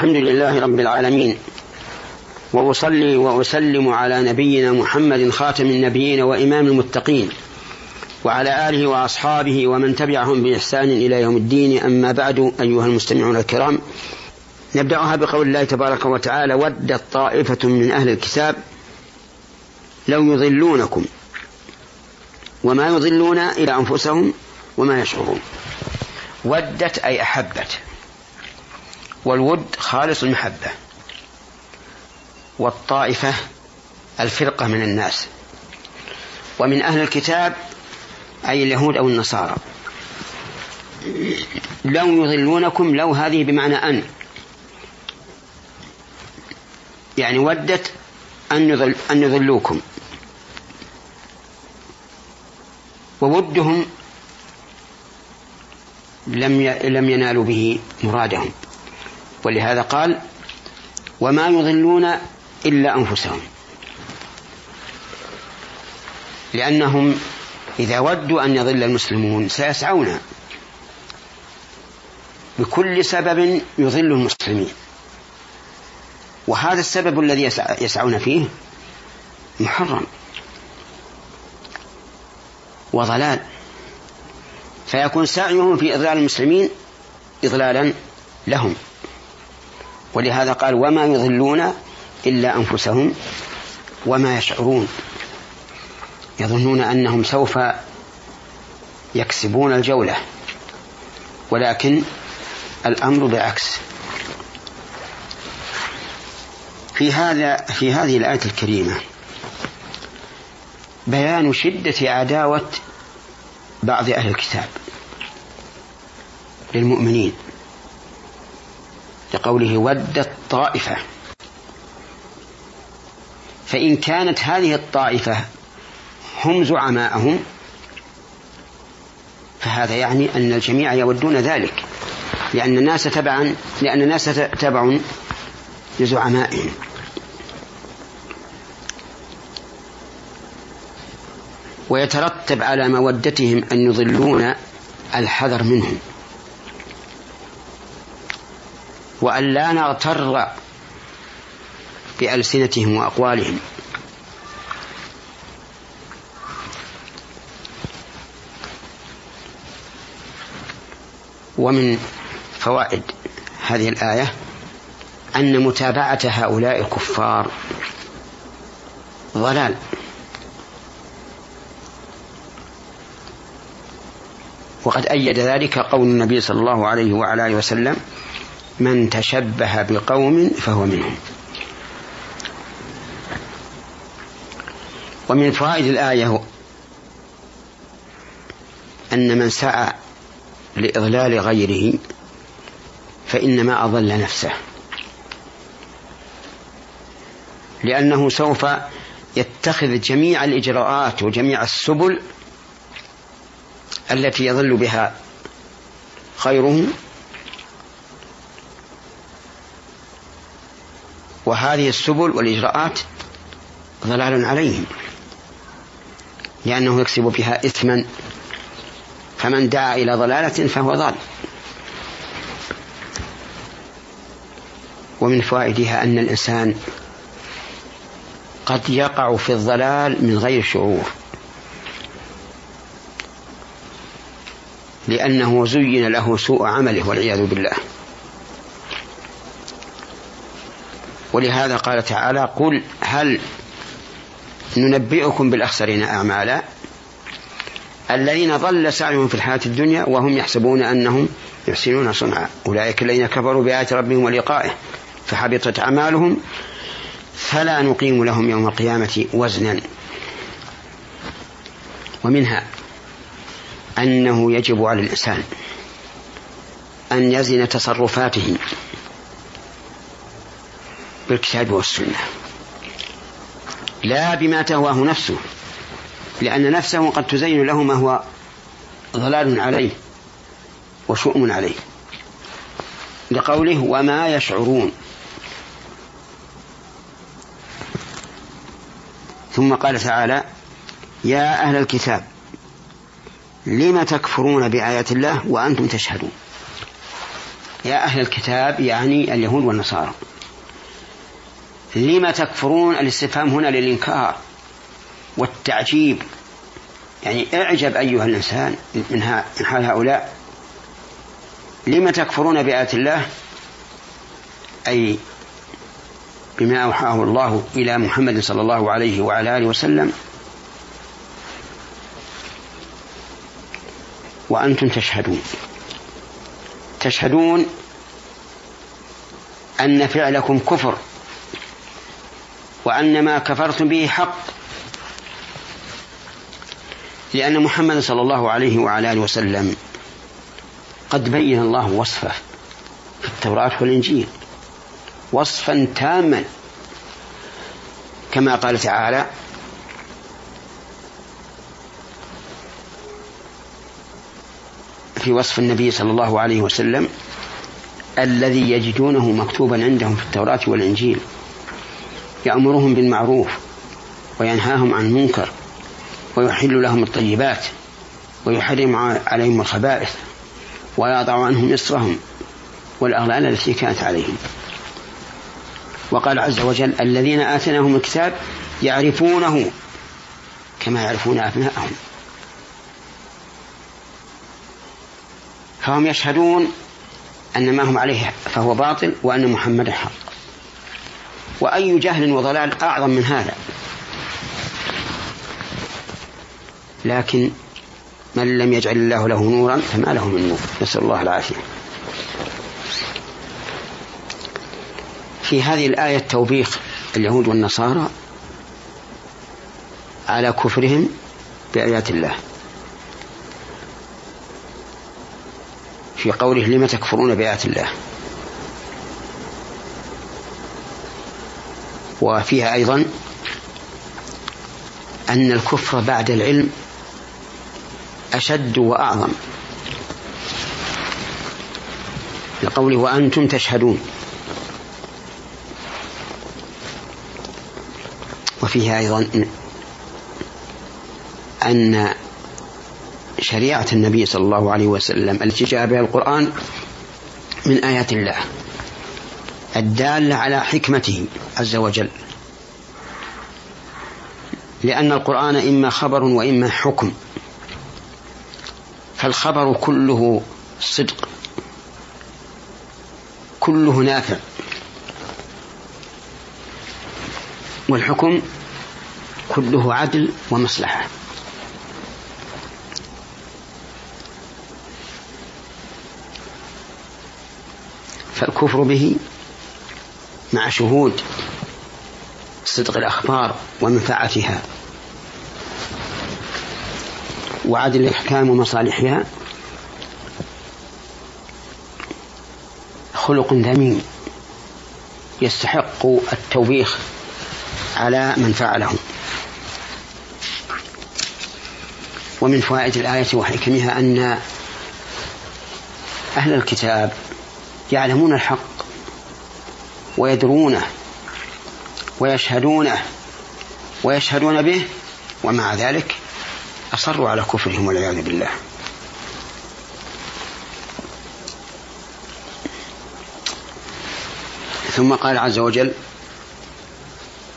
الحمد لله رب العالمين. وأصلي وأسلم على نبينا محمد خاتم النبيين وإمام المتقين. وعلى آله وأصحابه ومن تبعهم بإحسان إلى يوم الدين. أما بعد أيها المستمعون الكرام نبدأها بقول الله تبارك وتعالى ودت طائفة من أهل الكتاب لو يضلونكم وما يضلون إلى أنفسهم وما يشعرون. ودت أي أحبت. والود خالص المحبة والطائفة الفرقة من الناس ومن أهل الكتاب أي اليهود أو النصارى. لو يضلونكم لو هذه بمعنى أن يعني ودت أن, يضل أن يضلوكم. وودهم لم لم ينالوا به مرادهم. ولهذا قال وما يضلون إلا أنفسهم. لأنهم إذا ودوا أن يضل المسلمون سيسعون بكل سبب يضل المسلمين. وهذا السبب الذي يسعون فيه محرم وضلال. فيكون سعيهم في إضلال المسلمين إضلالا لهم. ولهذا قال وما يضلون إلا أنفسهم وما يشعرون. يظنون أنهم سوف يكسبون الجولة ولكن الأمر بالعكس. في هذا في هذه الآية الكريمة بيان شدة عداوة بعض أهل الكتاب للمؤمنين. لقوله ودت طائفة فإن كانت هذه الطائفة هم زعماءهم فهذا يعني أن الجميع يودون ذلك لأن الناس تبعا لأن الناس تبع لزعمائهم. ويترتب على مودتهم أن يضلون الحذر منهم. وأن لا نغتر بألسنتهم وأقوالهم. ومن فوائد هذه الآية أن متابعة هؤلاء الكفار ضلال. وقد أيد ذلك قول النبي صلى الله عليه وعلى آله وسلم من تشبه بقوم فهو منهم. ومن فوائد الآية أن من سعى لإضلال غيره فإنما أضل نفسه. لأنه سوف يتخذ جميع الإجراءات وجميع السبل التي يضل بها خيره وهذه السبل والإجراءات ضلال عليهم لأنه يكسب بها إثما فمن دعا إلى ضلالة فهو ضال. ومن فوائدها أن الإنسان قد يقع في الضلال من غير شعور لأنه زين له سوء عمله والعياذ بالله. ولهذا قال تعالى قل هل ننبئكم بالأخسرين أعمالا؟ الذين ضل سعيهم في الحياة الدنيا وهم يحسبون أنهم يحسنون صنعا. أولئك الذين كفروا بآيات ربهم ولقائه فحبطت أعمالهم فلا نقيم لهم يوم القيامة وزنا. ومنها أنه يجب على الإنسان أن يزن تصرفاته بالكتاب والسنة. لا بما تهواه نفسه لأن نفسه قد تزين له ما هو ضلال عليه وشؤم عليه. لقوله وما يشعرون ثم قال تعالى يا أهل الكتاب لم تكفرون بآيات الله وأنتم تشهدون؟ يا أهل الكتاب يعني اليهود والنصارى. لم تكفرون الاستفهام هنا للإنكار والتعجيب. يعني اعجب أيها الإنسان من حال هؤلاء. لم تكفرون بآيات الله؟ أي بما أوحاه الله إلى محمد صلى الله عليه وعلى آله وسلم. وأنتم تشهدون. تشهدون أن فعلكم كفر. وأن ما كفرتم به حق. لأن محمد صلى الله عليه وعلى آله وسلم قد بين الله وصفه في التوراة والإنجيل. وصفا تاما. كما قال تعالى في وصف النبي صلى الله عليه وسلم الذي يجدونه مكتوبا عندهم في التوراة والإنجيل. يأمرهم بالمعروف وينهاهم عن المنكر ويحل لهم الطيبات ويحرم عليهم الخبائث ويضع عنهم إصرهم والأغلال التي كانت عليهم. وقال عز وجل الذين آتيناهم الكتاب يعرفونه كما يعرفون أبناءهم. فهم يشهدون أن ما هم عليه فهو باطل وأن محمدا حق. وأي جهل وضلال أعظم من هذا. لكن من لم يجعل الله له نورا فما له من نور. نسأل الله العافية. في هذه الآية توبيخ اليهود والنصارى على كفرهم بآيات الله. في قوله لم تكفرون بآيات الله؟ وفيها أيضا أن الكفر بعد العلم أشد وأعظم. لقوله وأنتم تشهدون. وفيها أيضا أن شريعة النبي صلى الله عليه وسلم التي جاء بها القرآن من آيات الله. الدالة على حكمته عز وجل. لأن القرآن إما خبر وإما حكم. فالخبر كله صدق. كله نافع. والحكم كله عدل ومصلحة. فالكفر به مع شهود صدق الأخبار ومنفعتها. وعدل الإحكام ومصالحها. خلق ذميم. يستحق التوبيخ على من فعله. ومن فوائد الآية وحكمها أن أهل الكتاب يعلمون الحق ويدرونه ويشهدونه ويشهدون به ومع ذلك أصروا على كفرهم والعياذ بالله. ثم قال عز وجل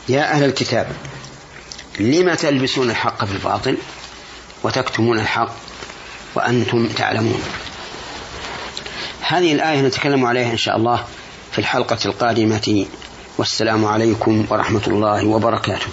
يا أهل الكتاب لم تلبسون الحق بالباطل وتكتمون الحق وأنتم تعلمون؟ هذه الآية نتكلم عليها إن شاء الله في الحلقة القادمة. والسلام عليكم ورحمة الله وبركاته.